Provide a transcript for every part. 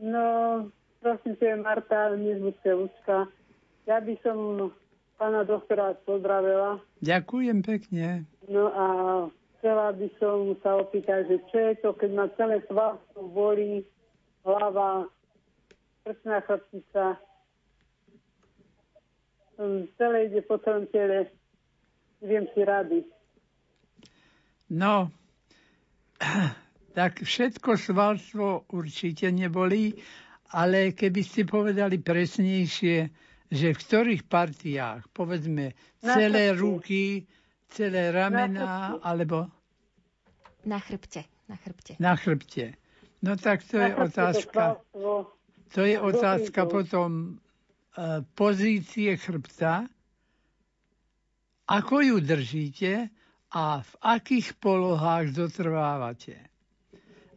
No, prosím te, Marta, nezbuďte ľudská. Ja by som pána doktora pozdravila. Ďakujem pekne. No a chcela by som sa opýtať, že čo je to, keď ma celé svalstvo bolí, hlava, prsná chrbtica, celé ide po celom tele, viem si rady. No, tak všetko svalstvo určite nebolí, ale keby ste povedali presnejšie, že v ktorých partiách, povedzme, celé ruky, celé ramená, alebo... Na chrbte. Na chrbte. Na chrbte. No tak to je otázka. To je otázka potom e, pozície chrbta, ako ju držíte a v akých polohách zotrvávate.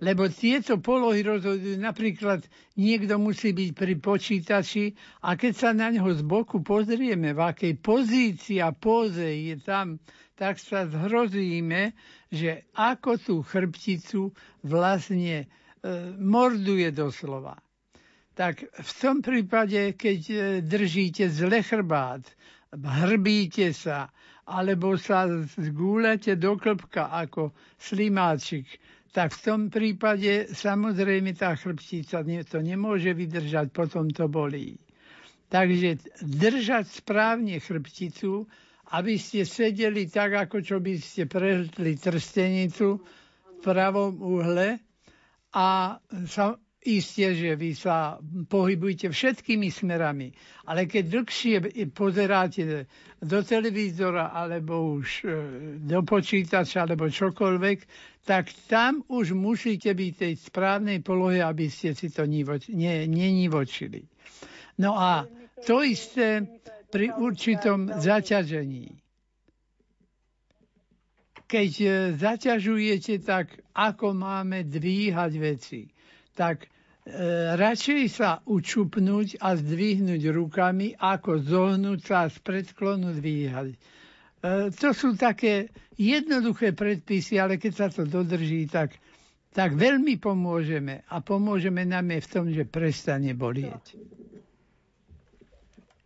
Lebo tieto polohy rozhodujú, napríklad niekto musí byť pri počítači a keď sa na neho z boku pozrieme, v akej pozícii a póze je tam, tak sa zhrozíme, že ako tú chrbticu vlastne e, morduje doslova. Tak v tom prípade, keď e, držíte zle chrbát, hrbíte sa, alebo sa zgúľate do klbka ako slimáčik, tak v tom prípade samozrejme tá chrbtica to nemôže vydržať, potom to bolí. Takže držať správne chrbticu, aby ste sedeli tak, ako čo by ste prehltli trstenicu v pravom uhle a sa, Isté, že vy sa pohybujete všetkými smerami, ale keď dlhšie pozeráte do televízora alebo už e, do počítača alebo čokoľvek, tak tam už musíte byť tej správnej polohe, aby ste si to nenivočili. No a to isté pri určitom zaťažení. Keď e, zaťažujete, tak ako máme dvíhať veci tak radšej sa učupnúť a zdvihnúť rukami, ako zohnúť sa a z predklonu dvíhať. E, to sú také jednoduché predpisy, ale keď sa to dodrží, tak, tak veľmi pomôžeme. A pomôžeme nám je v tom, že prestane bolieť.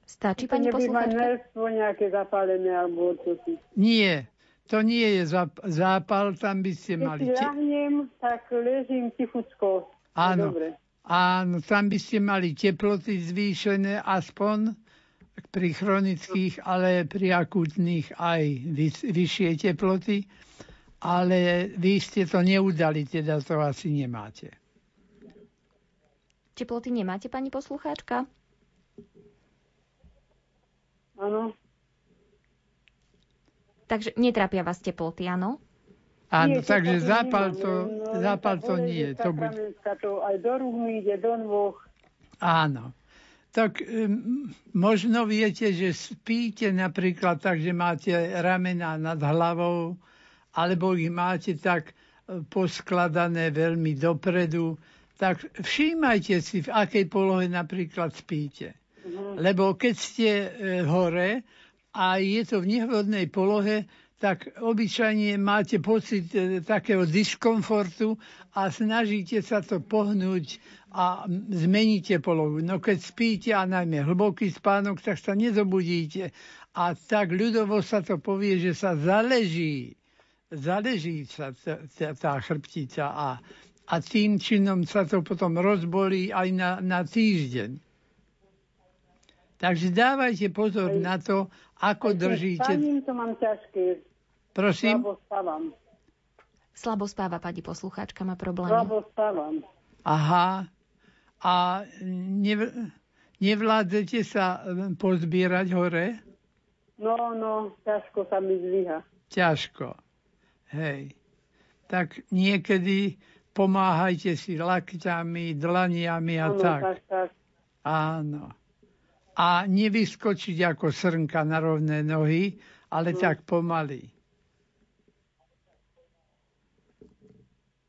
Stačí, pani posluchačka? nejaké zapálené alebo Nie, to nie je zápal, tam by ste mali... Keď ľahnem, tak ležím tichučko. Áno. Dobre. Áno, tam by ste mali teploty zvýšené aspoň pri chronických, ale pri akutných aj vyššie teploty. Ale vy ste to neudali, teda to asi nemáte. Teploty nemáte, pani poslucháčka? Áno. Takže netrápia vás teploty, áno? Áno, nie, takže zápal to, no, zápal to nie. To bude... to aj do rúk mi ide, do nôh. Áno. Tak um, možno viete, že spíte napríklad tak, že máte ramena nad hlavou, alebo ich máte tak e, poskladané veľmi dopredu, tak všímajte si, v akej polohe napríklad spíte. Mhm. Lebo keď ste e, hore a je to v nevhodnej polohe, tak obyčajne máte pocit e, takého diskomfortu a snažíte sa to pohnúť a zmeníte polohu. No keď spíte a najmä hlboký spánok, tak sa nezobudíte. A tak ľudovo sa to povie, že sa zaleží. Zaleží sa tá chrbtica a, a tým činom sa to potom rozbolí aj na, na týždeň. Takže dávajte pozor na to, ako držíte... Spaním to mám ťažké. Prosím? Slabo spávam. Slabo spáva, pani poslucháčka, má problém. Slabo spávam. Aha. A nev, nevládzete sa pozbierať hore? No, no, ťažko sa mi zvíha. Ťažko. Hej. Tak niekedy pomáhajte si lakťami, dlaniami a ano, tak. tak, tak. Áno a nevyskočiť ako srnka na rovné nohy, ale no. tak pomaly.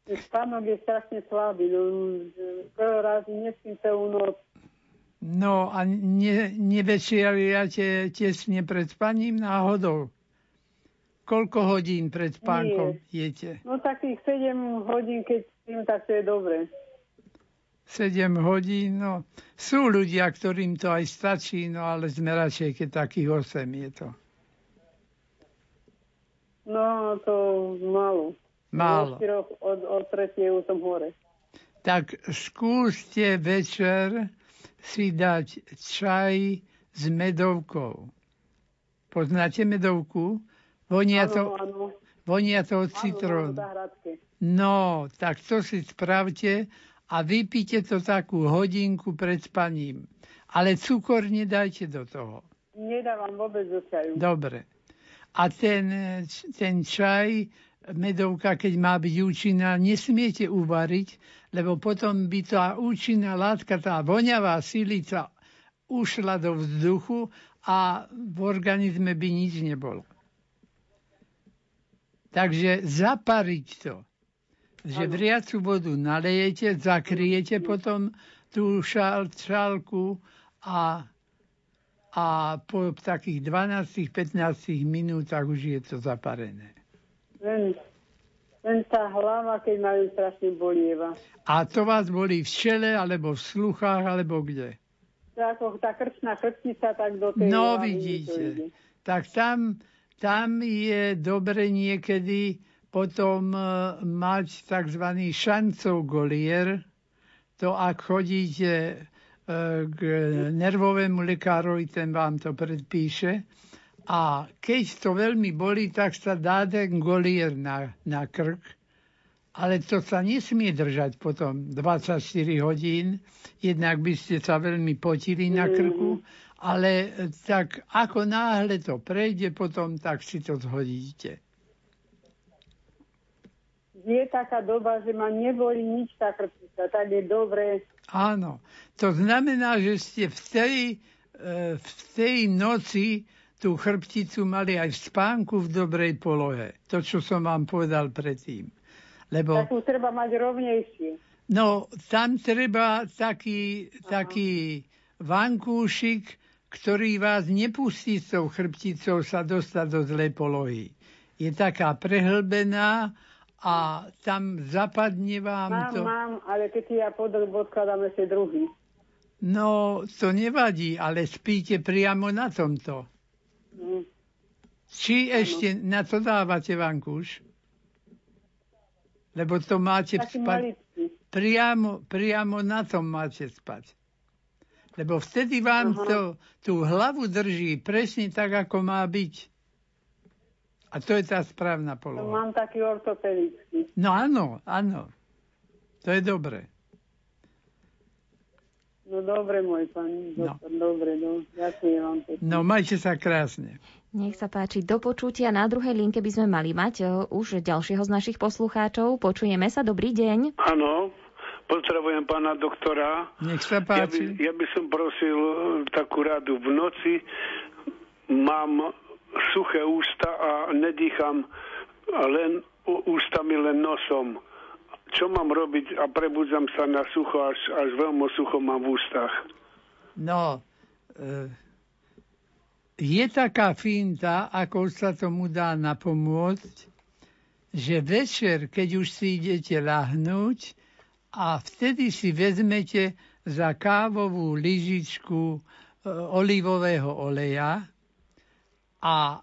Spánok je strašne slabý. No, skoro raz nespím celú noc. No a ne, nevečeriate tesne pred spaním náhodou? Koľko hodín pred spánkom Nie. jete? No takých 7 hodín, keď spím, tak to je dobre. 7 hodín, no sú ľudia, ktorým to aj stačí, no ale sme radšej, keď takých 8 je to. No, to málo. Málo. Od, od, tretieho som hore. Tak skúste večer si dať čaj s medovkou. Poznáte medovku? Vonia Áno, to, áno. vonia to od citrónu. No, tak to si spravte a vypíte to takú hodinku pred spaním. Ale cukor nedajte do toho. Nedávam vôbec do čaju. Dobre. A ten, ten čaj, medovka, keď má byť účinná, nesmiete uvariť, lebo potom by tá účinná látka, tá voňavá silica ušla do vzduchu a v organizme by nič nebolo. Takže zapariť to. Že vriacu vodu nalejete, zakriete potom tú šál, šálku a, a po takých 12-15 minútach už je to zaparené. Len, len tá hlava, keď ma strašne bolieva. A to vás boli v čele, alebo v sluchách, alebo kde? Ako tá krčná krčnica, tak do tej No vidíte. Tak tam, tam je dobre niekedy potom e, mať tzv. šancov golier. To ak chodíte e, k nervovému lekárovi, ten vám to predpíše. A keď to veľmi bolí, tak sa dá ten golier na, na krk. Ale to sa nesmie držať potom 24 hodín. Jednak by ste sa veľmi potili na krku. Ale tak ako náhle to prejde potom, tak si to zhodíte. Je taká doba, že ma neboli nič tá krčnica, tak je dobre. Áno. To znamená, že ste v tej, e, v tej noci tú chrbticu mali aj v spánku v dobrej polohe. To, čo som vám povedal predtým. Lebo, Takú treba mať rovnejšie. no, tam treba taký, taký vankúšik, ktorý vás nepustí s tou chrbticou sa dostať do zlej polohy. Je taká prehlbená a tam zapadne vám Mám, to. mám, ale keď ja pod, podkladám ešte druhý. No, to nevadí, ale spíte priamo na tomto. Či ešte na to dávate vankúš? Lebo to máte spať. Priamo, priamo na tom máte spať. Lebo vtedy vám Aha. to, tú hlavu drží presne tak, ako má byť. A to je tá správna To poloha. mám taký ortopedický. No áno, áno. To je dobre. No dobre, môj pán No. doktor, dobre, no. Ďakujem vám pekne. No majte sa krásne. Nech sa páči, do počutia. Na druhej linke by sme mali mať e, už ďalšieho z našich poslucháčov. Počujeme sa, dobrý deň. Áno, pozdravujem pána doktora. Nech sa Ja by, páči. ja by som prosil e, takú radu. V noci mám suché ústa a nedýcham len ústami, len nosom. Čo mám robiť a prebudzam sa na sucho, až, až veľmi sucho mám v ústach. No, e, je taká finta, ako sa tomu dá napomôcť, že večer, keď už si idete lahnúť a vtedy si vezmete za kávovú lyžičku e, olivového oleja a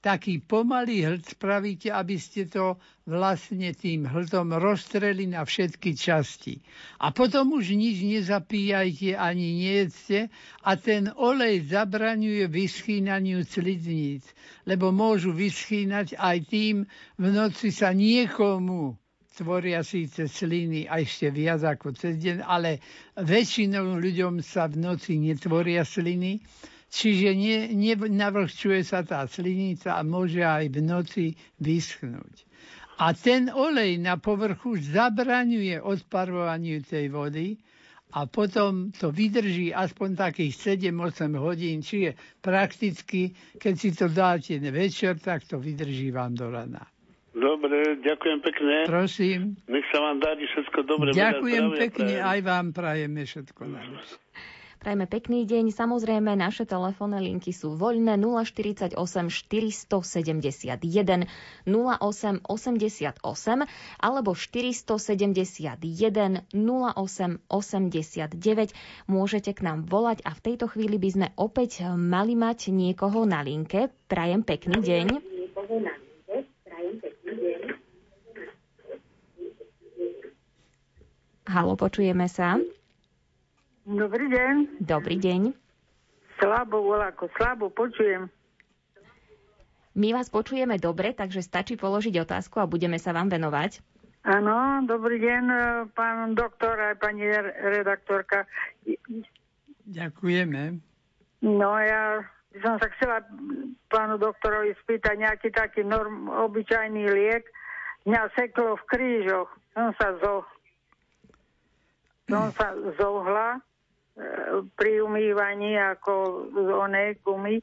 taký pomalý hlt spravíte, aby ste to vlastne tým hltom rozstreli na všetky časti. A potom už nič nezapíjajte ani nejedzte a ten olej zabraňuje vyschýnaniu slizníc, lebo môžu vyschýnať aj tým, v noci sa niekomu tvoria síce sliny a ešte viac ako cez deň, ale väčšinou ľuďom sa v noci netvoria sliny, čiže ne, nenavlhčuje sa tá slinica a môže aj v noci vyschnúť. A ten olej na povrchu zabraňuje odparovaniu tej vody a potom to vydrží aspoň takých 7-8 hodín, čiže prakticky, keď si to dáte večer, tak to vydrží vám do rana. Dobre, ďakujem pekne. Prosím. Nech sa vám darí všetko dobre. Ďakujem zdravia pekne, prajem. aj vám prajeme všetko najlepšie. Prajme pekný deň. Samozrejme, naše telefónne linky sú voľné 048 471 08 88 alebo 471 08 89. Môžete k nám volať a v tejto chvíli by sme opäť mali mať niekoho na linke. Prajem pekný deň. Halo, počujeme sa. Dobrý deň. Dobrý deň. Slabo, voláko, slabo počujem. My vás počujeme dobre, takže stačí položiť otázku a budeme sa vám venovať. Áno, dobrý deň, e, pán doktor aj pani redaktorka. Ďakujeme. No ja by som sa chcela pánu doktorovi spýtať nejaký taký norm, obyčajný liek. Mňa seklo v krížoch. Som sa zo, som sa zohla pri umývaní ako z onej gumy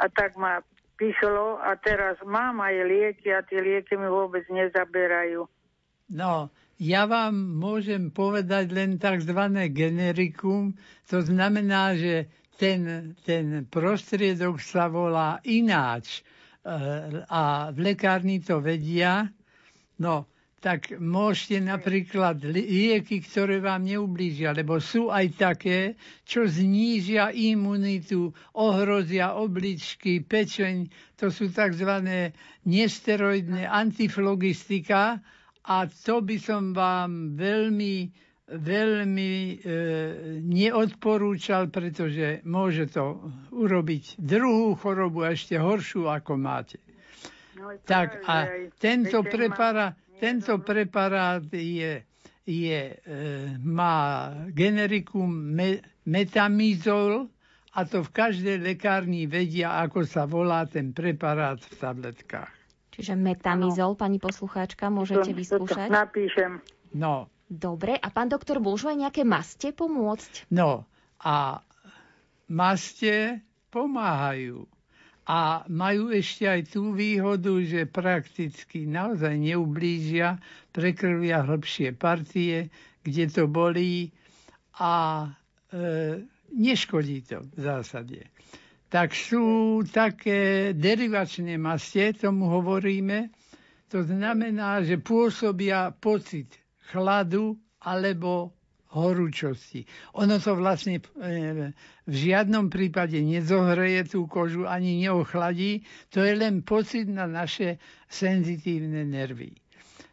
a tak ma pichlo a teraz mám aj lieky a tie lieky mi vôbec nezaberajú. No, ja vám môžem povedať len tzv. generikum, to znamená, že ten, ten prostriedok sa volá ináč e, a v lekárni to vedia. No, tak môžete napríklad lieky, ktoré vám neublížia, lebo sú aj také, čo znížia imunitu, ohrozia obličky, pečeň, to sú tzv. nesteroidné antiflogistika a to by som vám veľmi, veľmi e, neodporúčal, pretože môže to urobiť druhú chorobu ešte horšiu, ako máte. No, tak a tento preparát, tento preparát je, je, e, má generikum me, metamizol a to v každej lekárni vedia, ako sa volá ten preparát v tabletkách. Čiže metamizol, pani poslucháčka, môžete vyskúšať? Napíšem. No. Dobre, a pán doktor, môžu aj nejaké maste pomôcť? No, a maste pomáhajú a majú ešte aj tú výhodu, že prakticky naozaj neublížia, prekrvia hĺbšie partie, kde to bolí a e, neškodí to v zásade. Tak sú také derivačné mastie, tomu hovoríme, to znamená, že pôsobia pocit chladu alebo horúčosti. Ono to vlastne e, v žiadnom prípade nezohreje tú kožu ani neochladí, to je len pocit na naše senzitívne nervy.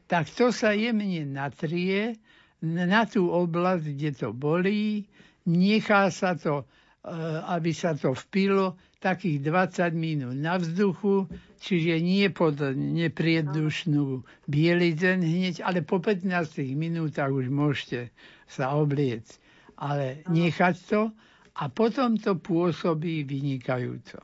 Tak to sa jemne natrie na tú oblasť, kde to bolí, nechá sa to, e, aby sa to vpilo takých 20 minút na vzduchu, čiže nie pod nepriedušnú bielizeň hneď, ale po 15 minútach už môžete sa obliec. Ale nechať to a potom to pôsobí vynikajúco.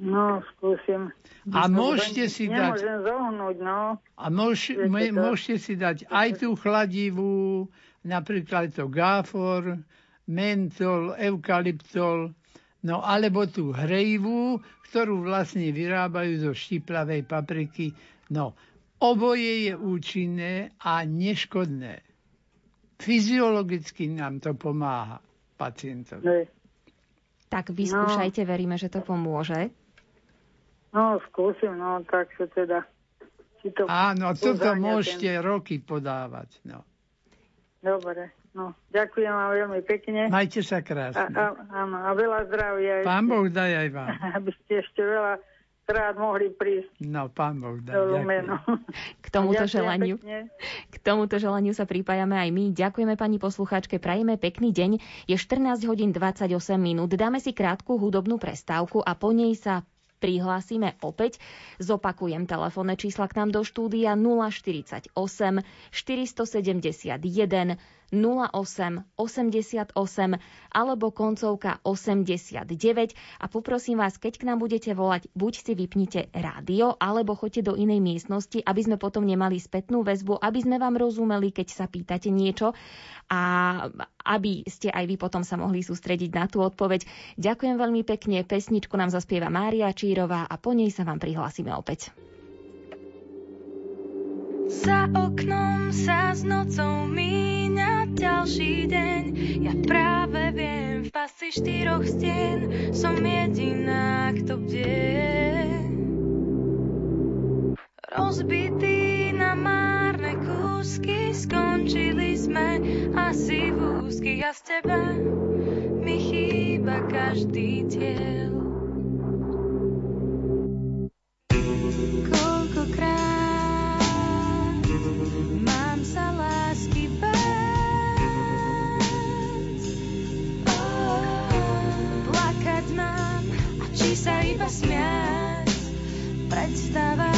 No, skúsim. A môžete si dať... Nemôžem zohnúť, no. A môž, môžete si dať aj tú chladivú, napríklad to gáfor, mentol, eukalyptol, No alebo tú hrejivú, ktorú vlastne vyrábajú zo štiplavej papriky. No, oboje je účinné a neškodné. Fyziologicky nám to pomáha pacientovi. Tak vyskúšajte, no. veríme, že to pomôže. No, skúsim, no, tak sa teda... to Áno, toto môžete ten... roky podávať, no. Dobre. No, ďakujem vám veľmi pekne. Majte sa krásne. A, a, áno, a veľa zdravia. Pán ešte, Boh daj aj vám. Aby ste ešte veľa krát mohli prísť. No, pán Boh daj. K tomuto želaniu. Pekne. K tomuto želaniu sa pripájame aj my. Ďakujeme pani poslucháčke, prajeme pekný deň. Je 14 hodín 28 minút. Dáme si krátku hudobnú prestávku a po nej sa prihlásime opäť. Zopakujem telefónne čísla k nám do štúdia 048 471 08 88 alebo koncovka 89 a poprosím vás, keď k nám budete volať, buď si vypnite rádio, alebo choďte do inej miestnosti, aby sme potom nemali spätnú väzbu, aby sme vám rozumeli, keď sa pýtate niečo a aby ste aj vy potom sa mohli sústrediť na tú odpoveď. Ďakujem veľmi pekne, pesničku nám zaspieva Mária Čírová a po nej sa vám prihlásime opäť. Za oknom sa s nocou míňa ďalší deň. Ja práve neviem, v pasci štyroch stien som jediná, kto bdie. Rozbitý na márne kúsky, skončili sme asi v úzkých a z teba mi chýba každý diel. посмять протестовать.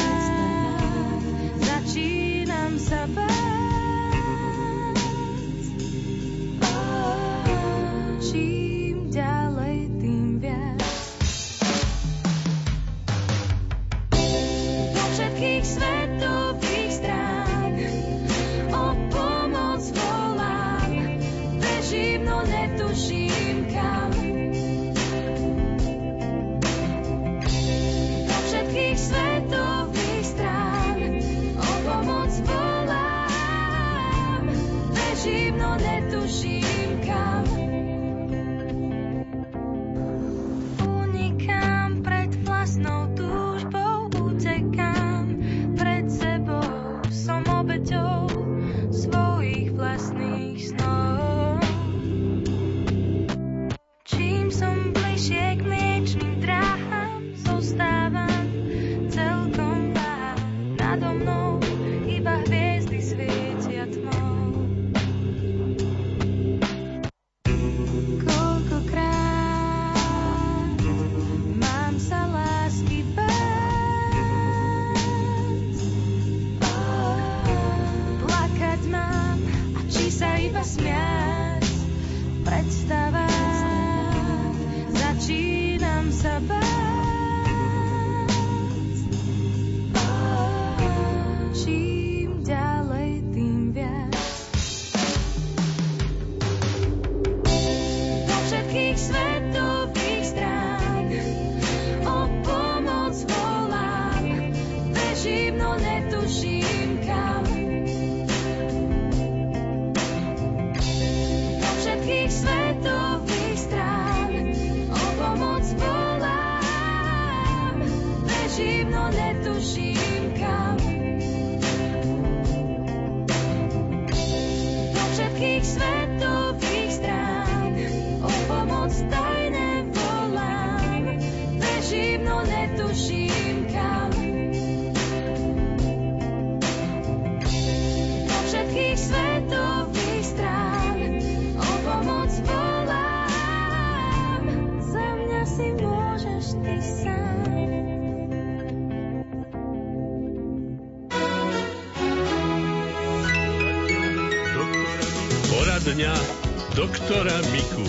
Doktora Miku.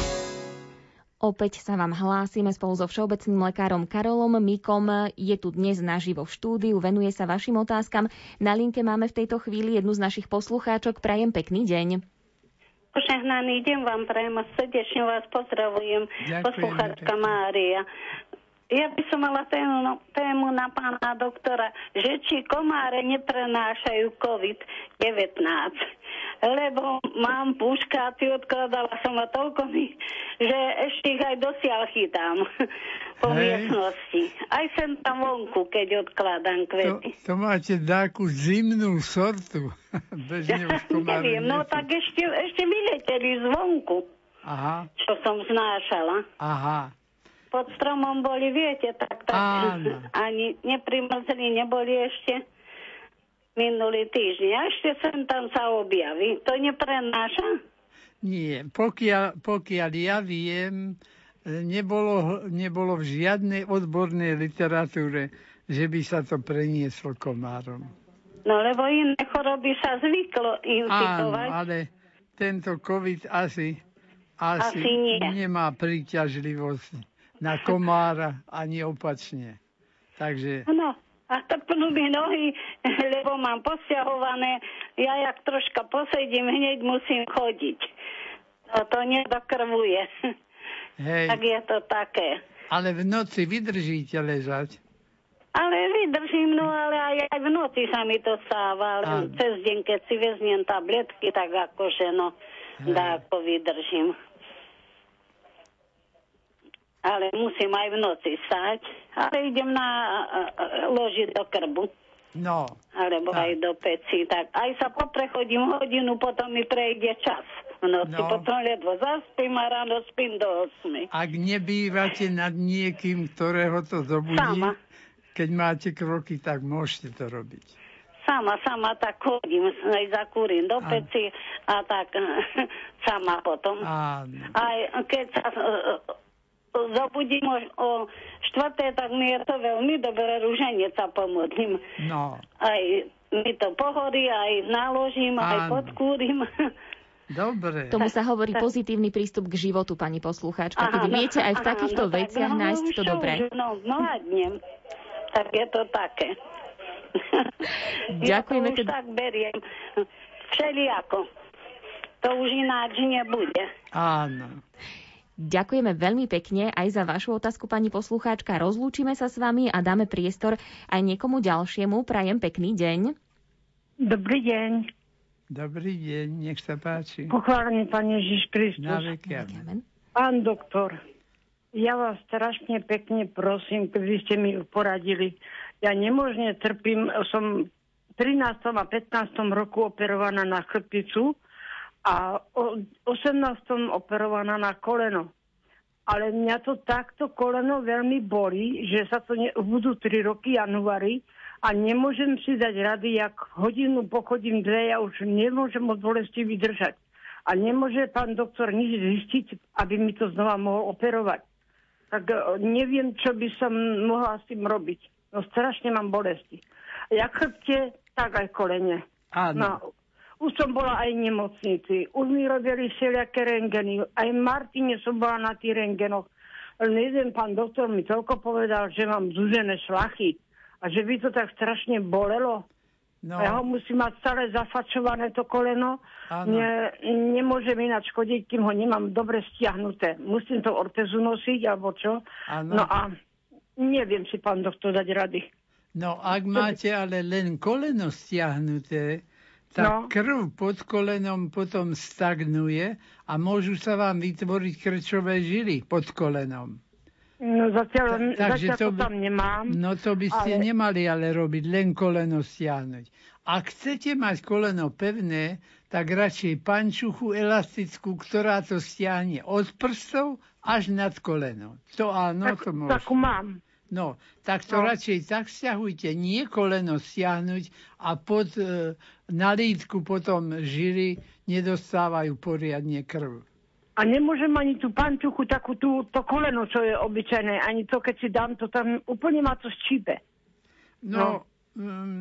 Opäť sa vám hlásime spolu so všeobecným lekárom Karolom Mikom. Je tu dnes naživo v štúdiu, venuje sa vašim otázkam. Na linke máme v tejto chvíli jednu z našich poslucháčok. Prajem pekný deň. Požehnaný deň vám prajem a srdečne vás pozdravujem, poslucháčka Mária. Ja by som mala tému, tému na pána doktora, že či komáre neprenášajú COVID-19 lebo mám puškáty, odkladala som a toľko mi, že ešte ich aj dosiaľ chytám po Hej. miestnosti. Aj sem tam vonku, keď odkladám kvety. To, to máte takú zimnú sortu. Bez ja, neviem, no tak ešte, ešte vyleteli zvonku. Aha. Čo som znášala. Aha. Pod stromom boli, viete, tak, tak Áno. ani neprimrzli, neboli ešte minulý týždeň. A ešte sem tam sa objaví. To neprenáša? Nie. Pokiaľ, pokiaľ ja viem, nebolo, nebolo v žiadnej odbornej literatúre, že by sa to prenieslo komárom. No lebo iné choroby sa zvyklo infikovať. Áno, ale tento COVID asi, asi, asi nie. nemá príťažlivosť na komára ani opačne. Takže... No, a trpnú mi nohy, lebo mám posťahované. Ja jak troška posedím, hneď musím chodiť. No to nedokrvuje. Hej. Tak je to také. Ale v noci vydržíte ležať? Ale vydržím, no ale aj, aj v noci sa mi to stáva. Len cez deň, keď si vezmiem tabletky, tak akože no, dá ako vydržím. Ale musím aj v noci stať, ale idem na ložiť do krbu. No. Alebo tak. aj do peci. Tak aj sa poprechodím hodinu, potom mi prejde čas. V noci no. potom ledvo zaspím a ráno spím do 8. Ak nebývate nad niekým, ktorého to zobudí, Sama. keď máte kroky, tak môžete to robiť. Sama, sama tak chodím, aj zakúrim do peci a tak sama potom. Áno. Aj keď sa zobudím o, o štvrté, tak mi je to veľmi dobré, rúženec sa pomodlím. No. Aj mi to pohorí, aj naložím, Áno. aj podkúrim. Dobre. Tomu sa hovorí pozitívny prístup k životu, pani poslucháčka. Keď no, viete aj v takýchto no, veciach no, nájsť to dobre. No, mladnem. Tak je to také. Ďakujeme. ja to už tak beriem. Všelijako. To už ináč nebude. Áno. Ďakujeme veľmi pekne aj za vašu otázku, pani poslucháčka. Rozlúčime sa s vami a dáme priestor aj niekomu ďalšiemu. Prajem pekný deň. Dobrý deň. Dobrý deň, nech sa páči. Pochválený Pán Ježiš Kristus. Pán doktor, ja vás strašne pekne prosím, keby ste mi poradili. Ja nemožne trpím, som v 13. a 15. roku operovaná na chrbticu a o 18. operovaná na koleno. Ale mňa to takto koleno veľmi bolí, že sa to ne, budú 3 roky januári a nemôžem si dať rady, jak hodinu pochodím dve, ja už nemôžem od bolesti vydržať. A nemôže pán doktor nič zistiť, aby mi to znova mohol operovať. Tak e, neviem, čo by som mohla s tým robiť. No strašne mám bolesti. Jak chrbte, tak aj kolene. Áno. No, už som bola aj v nemocnici. Už mi robili všelijaké rengeny. Aj v Martine som bola na tých rengenoch. Len jeden pán doktor mi toľko povedal, že mám zúžené šlachy a že by to tak strašne bolelo. No. Ja ho musím mať stále zafačované to koleno. Ne, nemôžem ináč chodiť, kým ho nemám dobre stiahnuté. Musím to ortezu nosiť, alebo čo. Ano. No a neviem si pán doktor dať rady. No ak máte ale len koleno stiahnuté, tak no. krv pod kolenom potom stagnuje a môžu sa vám vytvoriť krčové žily pod kolenom. No zatiaľ, Ta, zatiaľ to, to tam nemám. No to by ste ale... nemali ale robiť, len koleno stiahnuť. Ak chcete mať koleno pevné, tak radšej pančuchu elastickú, ktorá to stiahne od prstov až nad koleno. To áno, tak, to môžete. Takú mám. No, tak to no. radšej tak stiahujte, nie koleno stiahnuť a pod e, nalítku potom žily nedostávajú poriadne krv. A nemôžem ani tú pančuchu, takú tú, to koleno, čo je obyčajné, ani to, keď si dám, to tam úplne ma to ščípe. No, no.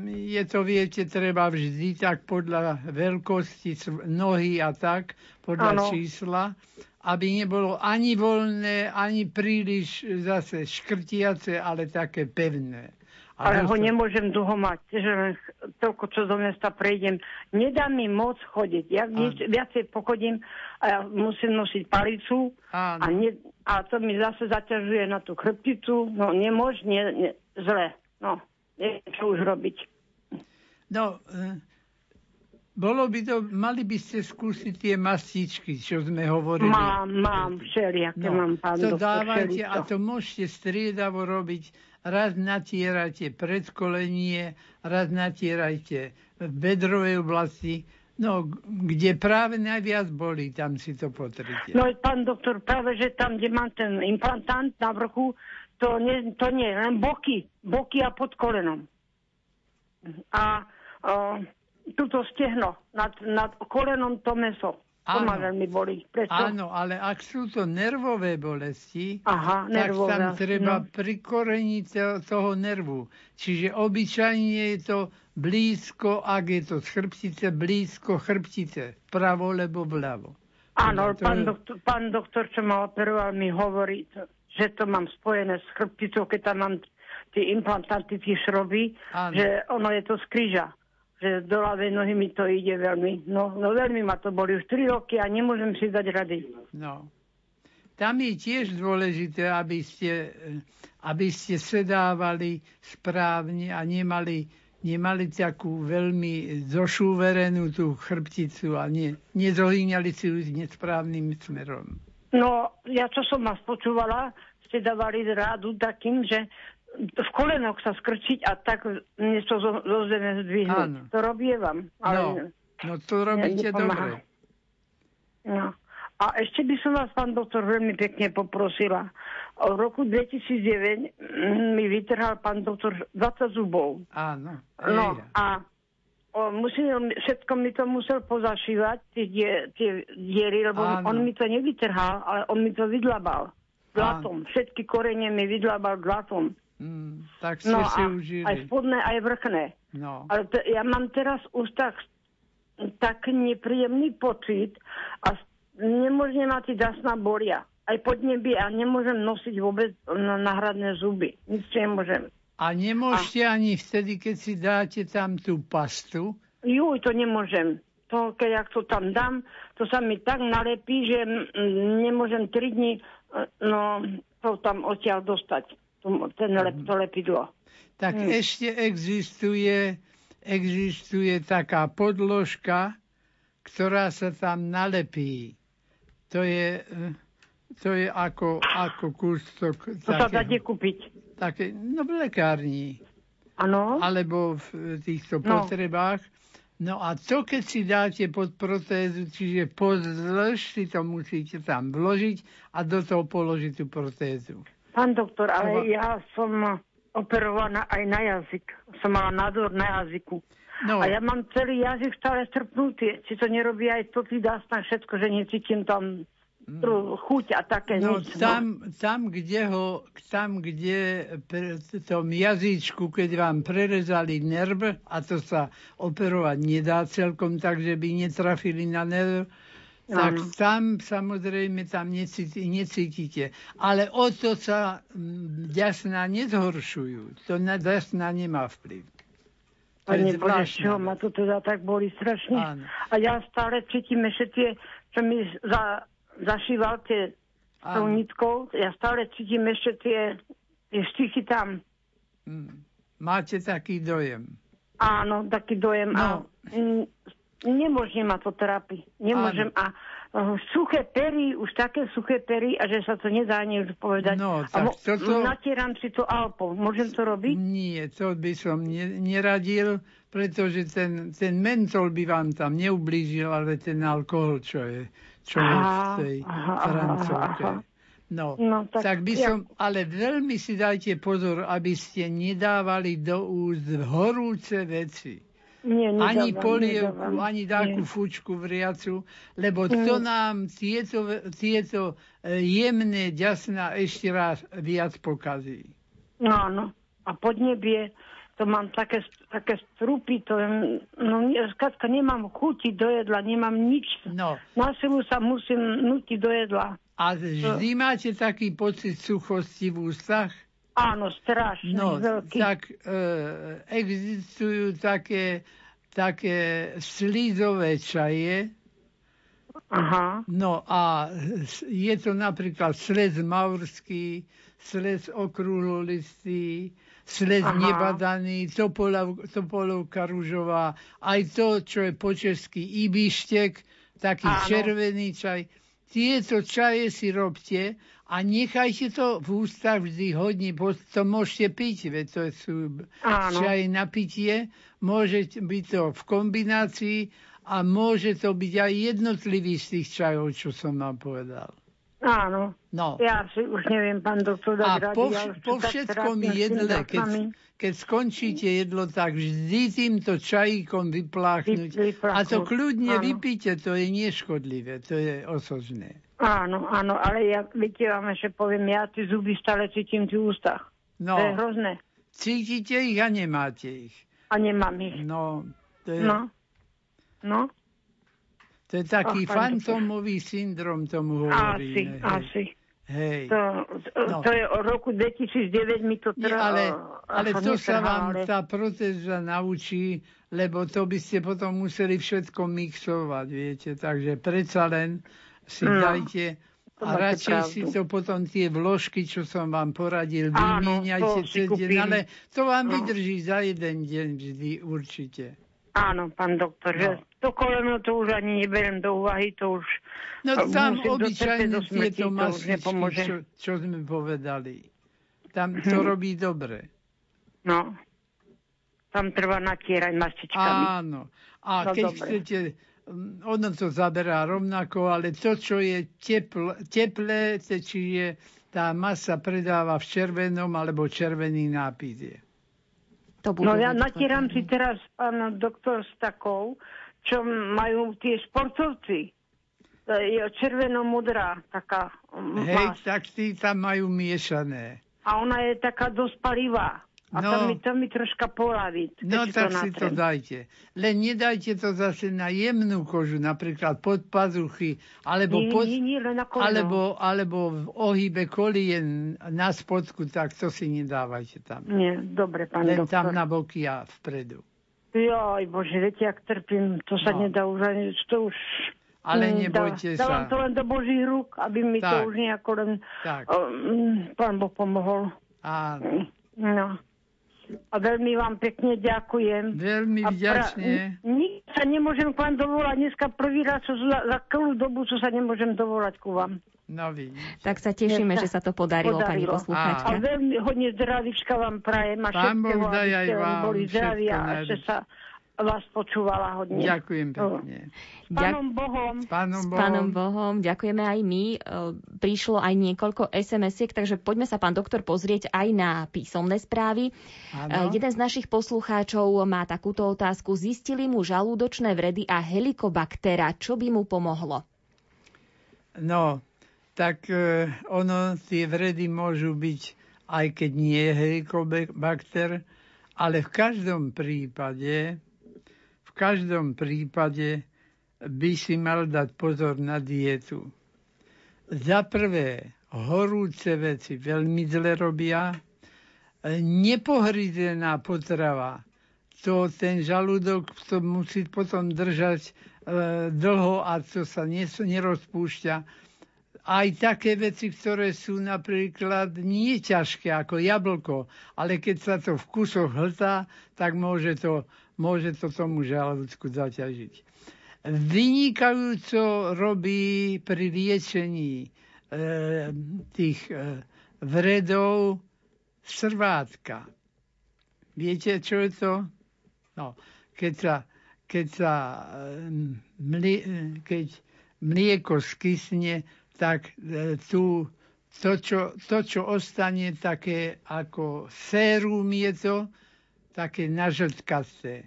Je to, viete, treba vždy tak podľa veľkosti nohy a tak, podľa ano. čísla aby nebolo ani voľné, ani príliš zase škrtiace, ale také pevné. A ale ho sa... nemôžem dlho mať, že toľko, čo do mesta prejdem. Nedá mi moc chodiť. Ja nič, viacej pochodím a ja musím nosiť palicu a, ne, a to mi zase zaťažuje na tú chrbticu. No nemôž, nie, nie, zle. No, neviem, čo už robiť. No, e, bolo by to, mali by ste skúsiť tie mastičky, čo sme hovorili. Mám, mám, všelijaké no, mám, pán To dávajte a to môžete striedavo robiť. Raz natierajte predkolenie, raz natierajte v bedrovej oblasti, no, kde práve najviac boli, tam si to potrite. No, pán doktor, práve, že tam, kde mám ten implantant na vrchu, to nie, to nie, len boky, boky a pod kolenom. A o, túto stehno, nad, nad kolenom to meso. To áno, ma veľmi boli. Prečo? Áno, ale ak sú to nervové bolesti, Aha, tak nervové, tam treba no. prikoreniť toho nervu. Čiže obyčajne je to blízko, ak je to z chrbtice, blízko chrbtice, pravo lebo vľavo. Áno, to pán, doktor, pán doktor, čo ma operoval, mi hovorí, že to mám spojené s chrbticou, keď tam mám tie implantanty, tie šroby, áno. že ono je to z kríža že do ľavej nohy mi to ide veľmi. No, no veľmi ma to boli už 3 roky a nemôžem si dať rady. No. Tam je tiež dôležité, aby ste, aby ste sedávali správne a nemali, nemali takú veľmi zošúverenú tú chrbticu a ne, nezohýňali si ju nesprávnym smerom. No, ja čo som vás počúvala, ste dávali rádu takým, že v kolenoch sa skrčiť a tak niečo zo, zo zeme zdvihnúť. Áno. To robievam. Ale No, no to robíte dobre. No. A ešte by som vás, pán doktor, veľmi pekne poprosila. V roku 2009 mm, mi vytrhal pán doktor 20 zubov. Áno. No a o, musel, všetko mi to musel pozašívať, tie, die- tie diery, lebo Áno. on mi to nevytrhal, ale on mi to vydlabal. Zlatom. Všetky korene mi vydlabal zlatom. mm, tak ste No si a užili. aj spodné, aj vrchné. No. Ale to, ja mám teraz v ústach tak nepríjemný pocit a nemôžem ma tí dasná bolia. Aj podnebie a nemôžem nosiť vôbec náhradné zuby. Nic nemôžem. A nemôžete ani vtedy, keď si dáte tam tú pastu, Juj, to nemôžem. To, keď ja to tam dám, to sa mi tak nalepí, že nemôžem 3 dní e, no, to tam odtiaľ dostať. To, ten lep, to lepidlo. tak Mm. ešte existuje, existuje taká podložka, ktorá sa tam nalepí. To je, e, to je ako, ako kústok To sa dá kúpiť. Také, no v lekárni, Áno? alebo v týchto No. potrebách. No a to, keď si dáte pod protézu, čiže pozdĺž si to musíte tam vložiť a do toho položiť tú protézu. Pán doktor, ale Lebo- ja som operovaná aj na jazyk. Som mala nádor na jazyku. No, A ja mám celý jazyk stále strpnutý. Či to nerobí aj to dásna všetko, že necítim tam chuť a také no nič. tam, tam, kde ho, tam, kde pre tom jazyčku, keď vám prerezali nerv, a to sa operovať nedá celkom tak, že by netrafili na nerv, tak Áno. tam samozrejme tam necíti, necítite. Ale o to sa mm, ďasná nezhoršujú. To na ďasná nemá vplyv. Pane Bože, čo ma to teda tak boli strašne. Áno. A ja stále cítim ešte tie, čo mi za, zašíval tie s tou Áno. nitkou, ja stále cítim ešte tie, tie štichy tam. Mm. Máte taký dojem. Áno, taký dojem. No. A, mm, nemôžem ma to trápi. Nemôžem. A uh, suché pery, už také suché pery, a že sa to nedá ani už povedať. No, a tak mo- toto- natieram si to alpou. Môžem to robiť? Nie, to by som ne, neradil, pretože ten, ten mentol by vám tam neublížil, ale ten alkohol, čo je, čo je v Aha, tej aha, aha, aha. No, No, tak tak by ja- som, ale veľmi si dajte pozor, aby ste nedávali do úst horúce veci. Nie, nedávam, ani polievku, nedávam. ani takú Nie. fučku vriacu, lebo to Mm. nám tieto, tieto e, jemné ďasná ešte raz viac pokazí. No, áno. A podnebie, to mám také, také strupy, to je, no, skrátka nemám chuti do jedla, nemám nič. No, Na silu sa musím nutiť do jedla. a vždy máte taký pocit suchosti v ústach? Áno, strašne No, veľký. tak e, existujú také, také slízové čaje, Aha. No a je to napríklad slez maurský, slez okrúhlolistý, slez Aha. nebadaný, topolov, topolovka rúžová, aj to, čo je po česky ibištek, taký Áno. červený čaj. Tieto čaje si robte a nechajte to v ústach vždy hodne, bo to môžete piť, veď to sú Áno. čaj na pitie, môže byť to v kombinácii a môže to byť aj jednotlivý z tých čajov, čo som vám povedal. Áno. No. Ja si už neviem, pán doktor, dať A rady. po, ja po všetkom jedle, keď, keď skončíte jedlo, tak vždy týmto čajíkom vypláchnuť. Vy- vypláchnuť, A to kľudne áno. vypíte, to je neškodlivé, to je osožné. Áno, áno, ale ja, viete, vám ešte poviem, ja tie zuby stále cítim v ústach. No, To je hrozné. cítite ich a nemáte ich. A nemám ich. No, to je, No. No, to je taký doktor. fantómový syndrom tomu asi, hovoríme. hej. asi. Hej. To, No. to je o roku 2009 mi to trvá. ale, ale to sa vám ale... tá protéza naučí, lebo to by ste potom museli všetko mixovať, viete. Takže predsa len si No, dajte to a radšej si to potom tie vložky, čo som vám poradil, vymieňajte to cez deň, ale to vám No. vydrží za jeden deň vždy určite. Áno, pán doktor, No. že to koleno to už ani neberiem do úvahy, to už No tam obyčajne tieto masličky, čo, čo sme povedali. Tam to hm. robí dobre. No, tam treba natierať mastičkami. Áno. A no, keď dobre. chcete, mm, ono to zaberá rovnako, ale to, čo je tepl, teplé, čiže tá masa predáva v červenom alebo červený nápis je. To no ja natieram si teraz, pán doktor, s takou, čo majú tie športovci. Je červeno-modrá taká Hej, tak tí tam majú miešané. A ona je taká dosť palivá. A no, to, mi, to mi troška polaví. No tak to si to dajte. Len nedajte to zase na jemnú kožu, napríklad pod pazuchy, alebo, nie, pod, nie, nie, len na alebo, alebo v ohybe kolien na spodku, tak to si nedávajte tam. Nie, dobre, pán Len doktor. tam na boky a vpredu. Joj, bože, viete, ak trpím, to sa no. nedá už ani, to už... Ale nebojte dá, sa. Dávam to len do Božích rúk, aby mi tak. to už nejako len... Tak. Um, pán Boh pomohol. Áno. No. A veľmi vám pekne ďakujem. Veľmi vďačne. Pra... sa nemôžem k vám dovolať. Dneska prvý raz za, za celú dobu, čo sa nemôžem dovolať ku vám. No. Tak sa tešíme, že sa to podarilo, podarilo. pani posluchačka. A veľmi hodne zdravíčka vám prajem. A Pán Boh daj aj vám boli zdraví a že sa vás počúvala hodne. Ďakujem pekne. S pánom Bohom. S pánom Bohom. S pánom Bohom. Ďakujeme aj my. E, prišlo aj niekoľko SMS-iek, takže poďme sa, pán doktor, pozrieť aj na písomné správy. Ano. E, jeden z našich poslucháčov má takúto otázku. Zistili mu žalúdočné vredy a helikobaktera. Čo by mu pomohlo? No, tak e, ono, tie vredy môžu byť, aj keď nie je helikobakter, ale v každom prípade v každom prípade by si mal dať pozor na dietu. Za prvé, horúce veci veľmi zle robia, nepohrizená potrava, to ten žalúdok to musí potom držať e, dlho a to sa nerozpúšťa. Aj také veci, ktoré sú napríklad nie ťažké ako jablko, ale keď sa to v kusoch hltá, tak môže to môže to tomu žalúdku zaťažiť. Vynikajúco robí pri liečení e, tých e, vredov srvátka. Viete, čo je to? No, keď sa, keď sa e, mlie, keď mlieko skysne, tak e, tu to čo, to, čo ostane také ako sérum je to, také nažltkasté.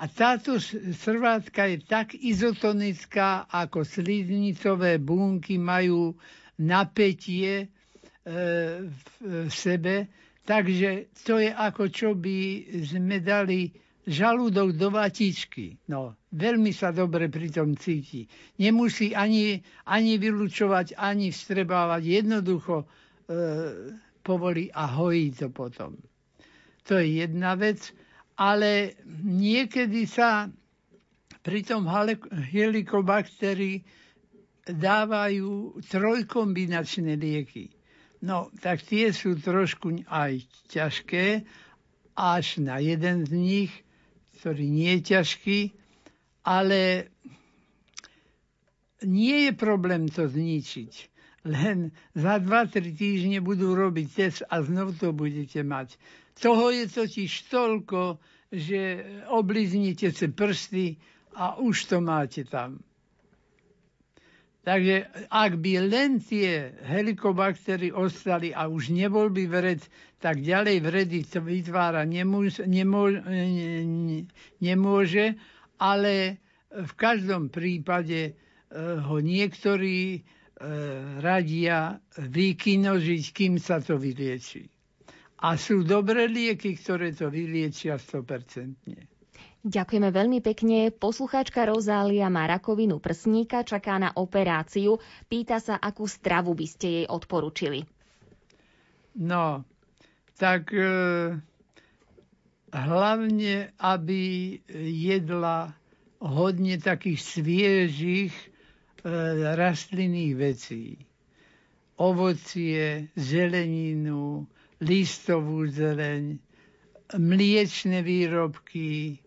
A táto srvátka je tak izotonická, ako sliznicové bunky majú napätie e, v sebe, takže to je ako čo by sme dali žalúdok do vatičky. No, veľmi sa dobre pri tom cíti. Nemusí ani, ani vylúčovať, ani vstrebávať. Jednoducho e, povolí a hojí to potom. To je jedna vec, ale niekedy sa pri tom helikobakterii dávajú trojkombinačné lieky. No, tak tie sú trošku aj ťažké, až na jeden z nich, ktorý nie je ťažký, ale nie je problém to zničiť. Len za 2-3 týždne budú robiť test a znovu to budete mať. Toho je totiž toľko, že obliznite si prsty a už to máte tam. Takže ak by len tie helikobaktery ostali a už nebol by vred, tak ďalej vredy to vytvára nemôže, nemôže, ale v každom prípade eh, ho niektorí eh, radia vykinožiť, kým sa to vylieči. A sú dobré lieky, ktoré to vyliečia 100%. Ďakujeme veľmi pekne. Poslucháčka Rozália má rakovinu prsníka, čaká na operáciu. Pýta sa, akú stravu by ste jej odporučili. No, tak e, hlavne, aby jedla hodne takých sviežých e, rastlinných vecí. Ovocie, zeleninu, listovú zeleň, mliečne výrobky,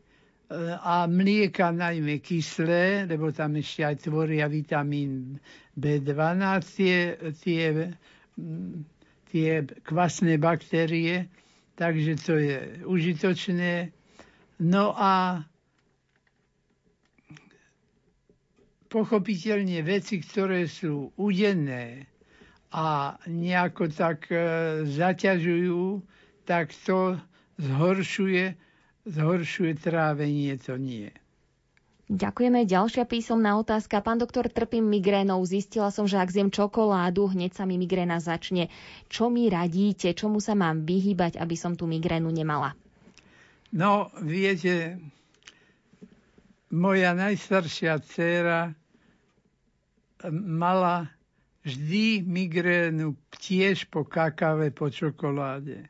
a mlieka najmä kyslé, lebo tam ešte aj tvoria vitamín B12, tie, tie, tie kvasné baktérie, takže to je užitočné. No a pochopiteľne veci, ktoré sú udenné a nejako tak e, zaťažujú, tak to zhoršuje, zhoršuje trávenie, to nie. Ďakujeme. Ďalšia písomná otázka. Pán doktor, trpím migrénou. Zistila som, že ak zjem čokoládu, hneď sa mi migréna začne. Čo mi radíte? Čomu sa mám vyhýbať, aby som tú migrénu nemala? No, viete, moja najstaršia dcéra mala vždy migrénu tiež po kakave, po čokoláde.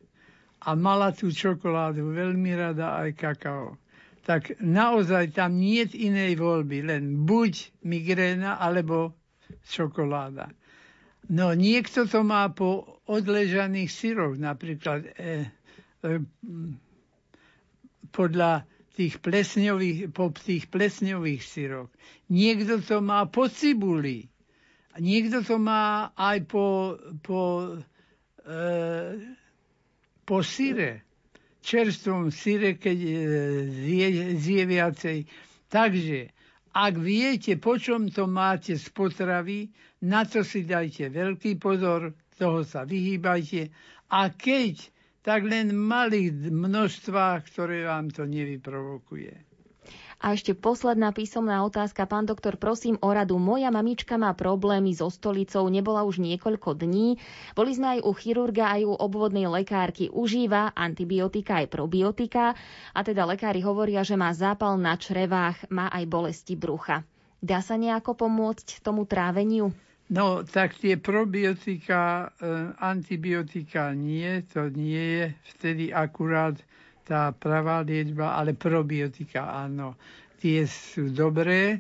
A mala tú čokoládu veľmi rada aj kakao. Tak naozaj tam nie je inej voľby, len buď migréna, alebo čokoláda. No niekto to má po odležaných syroch, napríklad e, e, podľa tých plesňových, po tých plesňových syroch. Niekto to má po cibuli. Niekto to má aj po, po, e, po syre. Čerstvom syre, keď e, zje, zje viacej. Takže, ak viete, po čom to máte z potravy, na to si dajte veľký pozor, toho sa vyhýbajte. A keď tak len malých množstvách, ktoré vám to nevyprovokuje. A ešte posledná písomná otázka. Pán doktor, prosím o radu. Moja mamička má problémy so stolicou, nebola už niekoľko dní. Boli sme aj u chirurga, aj u obvodnej lekárky. Užíva antibiotika aj probiotika. A teda lekári hovoria, že má zápal na črevách, má aj bolesti brucha. Dá sa nejako pomôcť tomu tráveniu? No, tak tie probiotika, e, antibiotika nie, to nie je vtedy akurát tá pravá liečba, ale probiotika áno. Tie sú dobré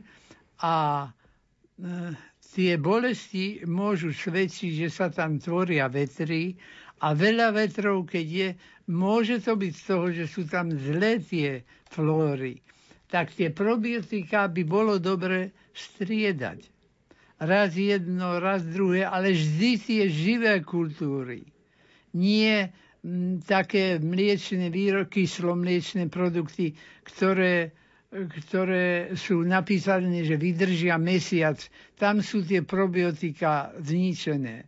a e, tie bolesti môžu svedčiť, že sa tam tvoria vetry a veľa vetrov, keď je, môže to byť z toho, že sú tam zlé tie flóry. Tak tie probiotika by bolo dobre striedať raz jedno, raz druhé, ale vždy tie živé kultúry. Nie také mliečne výroky, slomliečné produkty, ktoré, ktoré sú napísané, že vydržia mesiac. Tam sú tie probiotika zničené.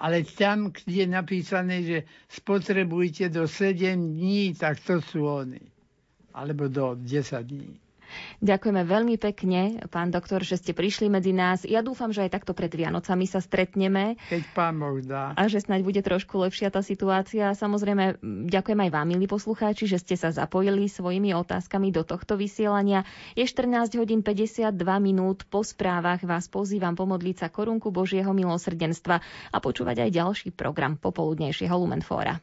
Ale tam, kde je napísané, že spotrebujte do 7 dní, tak to sú oni. Alebo do 10 dní. Ďakujeme veľmi pekne, pán doktor, že ste prišli medzi nás. Ja dúfam, že aj takto pred Vianocami sa stretneme. Keď pán Boh dá. A že snáď bude trošku lepšia tá situácia. Samozrejme, ďakujem aj vám, milí poslucháči, že ste sa zapojili svojimi otázkami do tohto vysielania. Je 14 hodín 52 minút. Po správach vás pozývam pomodliť sa korunku Božieho milosrdenstva a počúvať aj ďalší program popoludnejšieho Lumenfóra.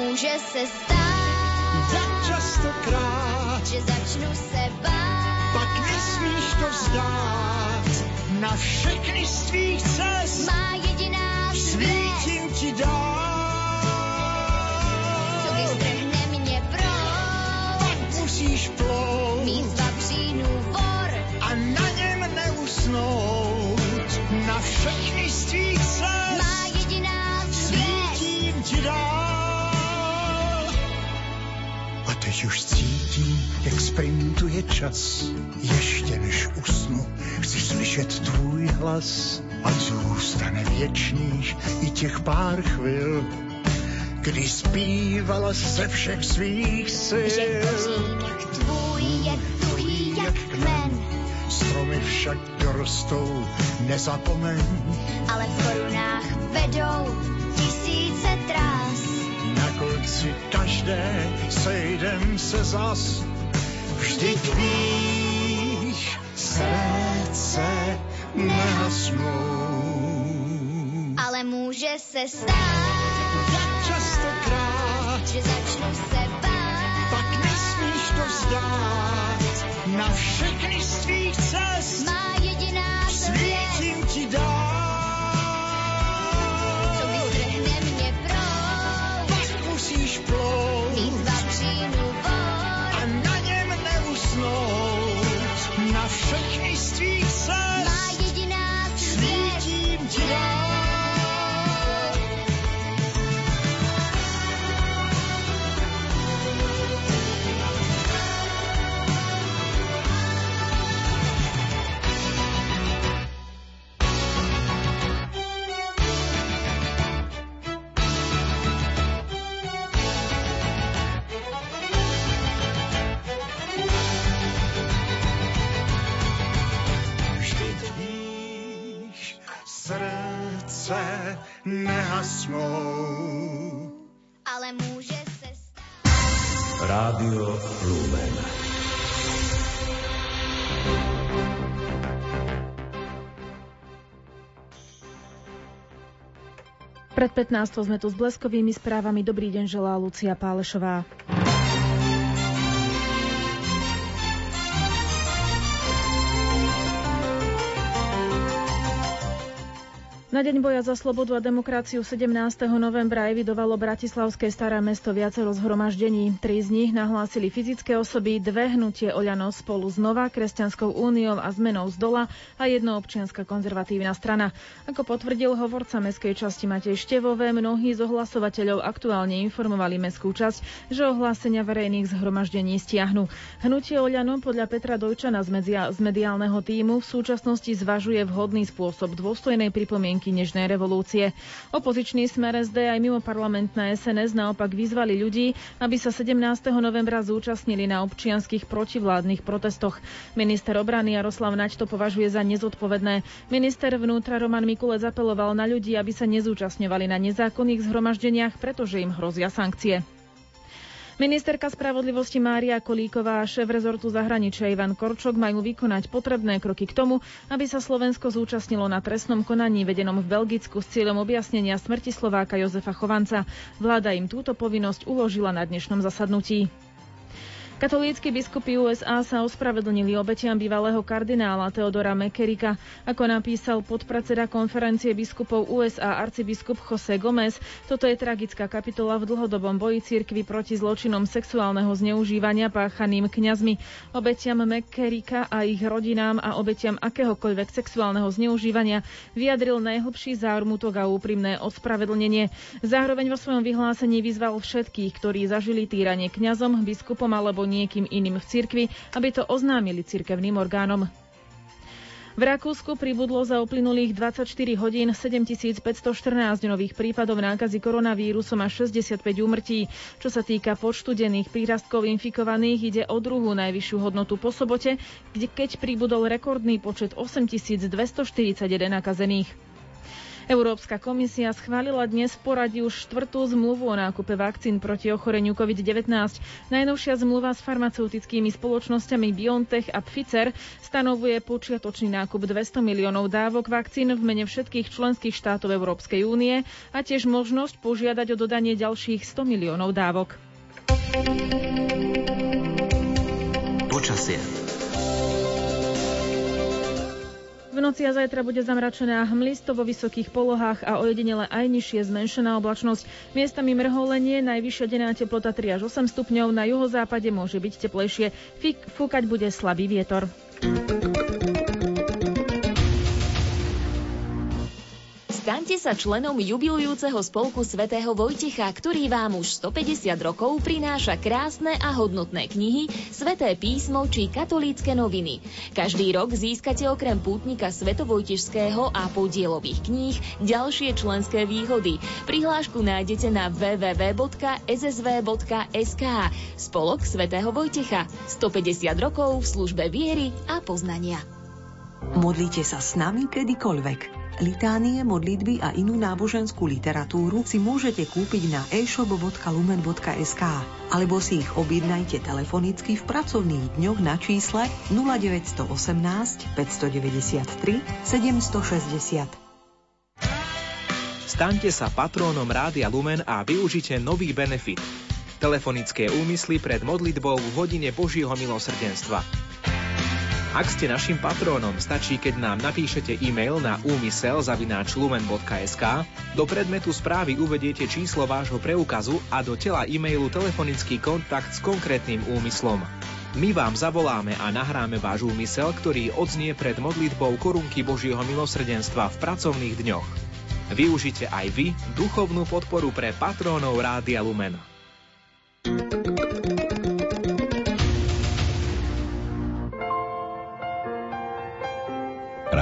Může se stát, tak častokrát, že začnu se bát, pak nesmíš to vzdát. Na všechny z tvých cest má jediná svítím ti dát. musíš plout. Mít vavřínů vor. A na něm neusnout. Na všechny z tvých sprintuje čas. Ještě než usnu, chci slyšet tvůj hlas ať zůstane věčných i těch pár chvil, kdy zpívala ze všech svých sil. Že kořínek tvůj je tuhý jak kmen, Stromy však dorostou, nezapomeň. ale v korunách vedou tisíce trás. Na konci každé sejdem se zas. Vždyť víš, srdce nehasnou. Ale může se stát, Jak častokrát, že začnu se bát. pak nesmíš to vzdát. Na všechny z tvých cest Má jediná svět, nehasnou. Ale může se stát. Rádio Lumen. Pred 15 sme tu s bleskovými správami. Dobrý deň želá Lucia Pálešová. Na deň boja za slobodu a demokraciu 17. novembra evidovalo Bratislavské staré mesto viacero zhromaždení. Tri z nich nahlásili fyzické osoby, dve hnutie Oľano spolu s Nová kresťanskou úniou a zmenou z dola a jedno občianska konzervatívna strana. Ako potvrdil hovorca mestskej časti Matej Števové, mnohí z ohlasovateľov aktuálne informovali mestskú časť, že ohlásenia verejných zhromaždení stiahnu. Hnutie Oľano podľa Petra Dojčana z, media- z mediálneho týmu v súčasnosti zvažuje vhodný spôsob dôstojnej pripomienky nežnej revolúcie. Opozičný smer SD aj mimo parlamentná SNS naopak vyzvali ľudí, aby sa 17. novembra zúčastnili na občianských protivládnych protestoch. Minister obrany Jaroslav Naď to považuje za nezodpovedné. Minister vnútra Roman Mikulec apeloval na ľudí, aby sa nezúčastňovali na nezákonných zhromaždeniach, pretože im hrozia sankcie. Ministerka spravodlivosti Mária Kolíková a šéf rezortu zahraničia Ivan Korčok majú vykonať potrebné kroky k tomu, aby sa Slovensko zúčastnilo na trestnom konaní vedenom v Belgicku s cieľom objasnenia smrti Slováka Jozefa Chovanca. Vláda im túto povinnosť uložila na dnešnom zasadnutí. Katolícky biskupy USA sa ospravedlnili obetiam bývalého kardinála Teodora Mekerika. Ako napísal podpredseda konferencie biskupov USA arcibiskup José Gomez, toto je tragická kapitola v dlhodobom boji cirkvi proti zločinom sexuálneho zneužívania páchaným kňazmi. Obetiam Mekerika a ich rodinám a obetiam akéhokoľvek sexuálneho zneužívania vyjadril najhlbší zármutok a úprimné ospravedlnenie. Zároveň vo svojom vyhlásení vyzval všetkých, ktorí zažili týranie kňazom, biskupom alebo niekým iným v cirkvi, aby to oznámili cirkevným orgánom. V Rakúsku pribudlo za uplynulých 24 hodín 7514 nových prípadov nákazy koronavírusom a 65 úmrtí. Čo sa týka počtu denných prírastkov infikovaných, ide o druhú najvyššiu hodnotu po sobote, kde keď pribudol rekordný počet 8241 nakazených. Európska komisia schválila dnes v poradí už štvrtú zmluvu o nákupe vakcín proti ochoreniu COVID-19. Najnovšia zmluva s farmaceutickými spoločnosťami BioNTech a Pfizer stanovuje počiatočný nákup 200 miliónov dávok vakcín v mene všetkých členských štátov Európskej únie a tiež možnosť požiadať o dodanie ďalších 100 miliónov dávok. Počasie. V noci a zajtra bude zamračené a hmlisto vo vysokých polohách a ojedinele aj nižšie zmenšená oblačnosť. Miestami mrholenie, najvyššia denná teplota 3 až 8 stupňov, na juhozápade môže byť teplejšie. Fúkať bude slabý vietor. Staňte sa členom jubilujúceho spolku svätého Vojtecha, ktorý vám už 150 rokov prináša krásne a hodnotné knihy, sveté písmo či katolícke noviny. Každý rok získate okrem pútnika Svetovojtežského a podielových kníh ďalšie členské výhody. Prihlášku nájdete na www.ssv.sk. Spolok svätého Vojtecha. 150 rokov v službe viery a poznania. Modlite sa s nami kedykoľvek. Litánie, modlitby a inú náboženskú literatúru si môžete kúpiť na e-shop.lumen.sk alebo si ich objednajte telefonicky v pracovných dňoch na čísle 0918 593 760. Staňte sa patrónom Rádia Lumen a využite nový benefit. Telefonické úmysly pred modlitbou v hodine Božieho milosrdenstva. Ak ste našim patrónom, stačí, keď nám napíšete e-mail na úmysel.lumen.sk, do predmetu správy uvediete číslo vášho preukazu a do tela e-mailu telefonický kontakt s konkrétnym úmyslom. My vám zavoláme a nahráme váš úmysel, ktorý odznie pred modlitbou korunky Božieho milosrdenstva v pracovných dňoch. Využite aj vy duchovnú podporu pre patrónov Rádia Lumen.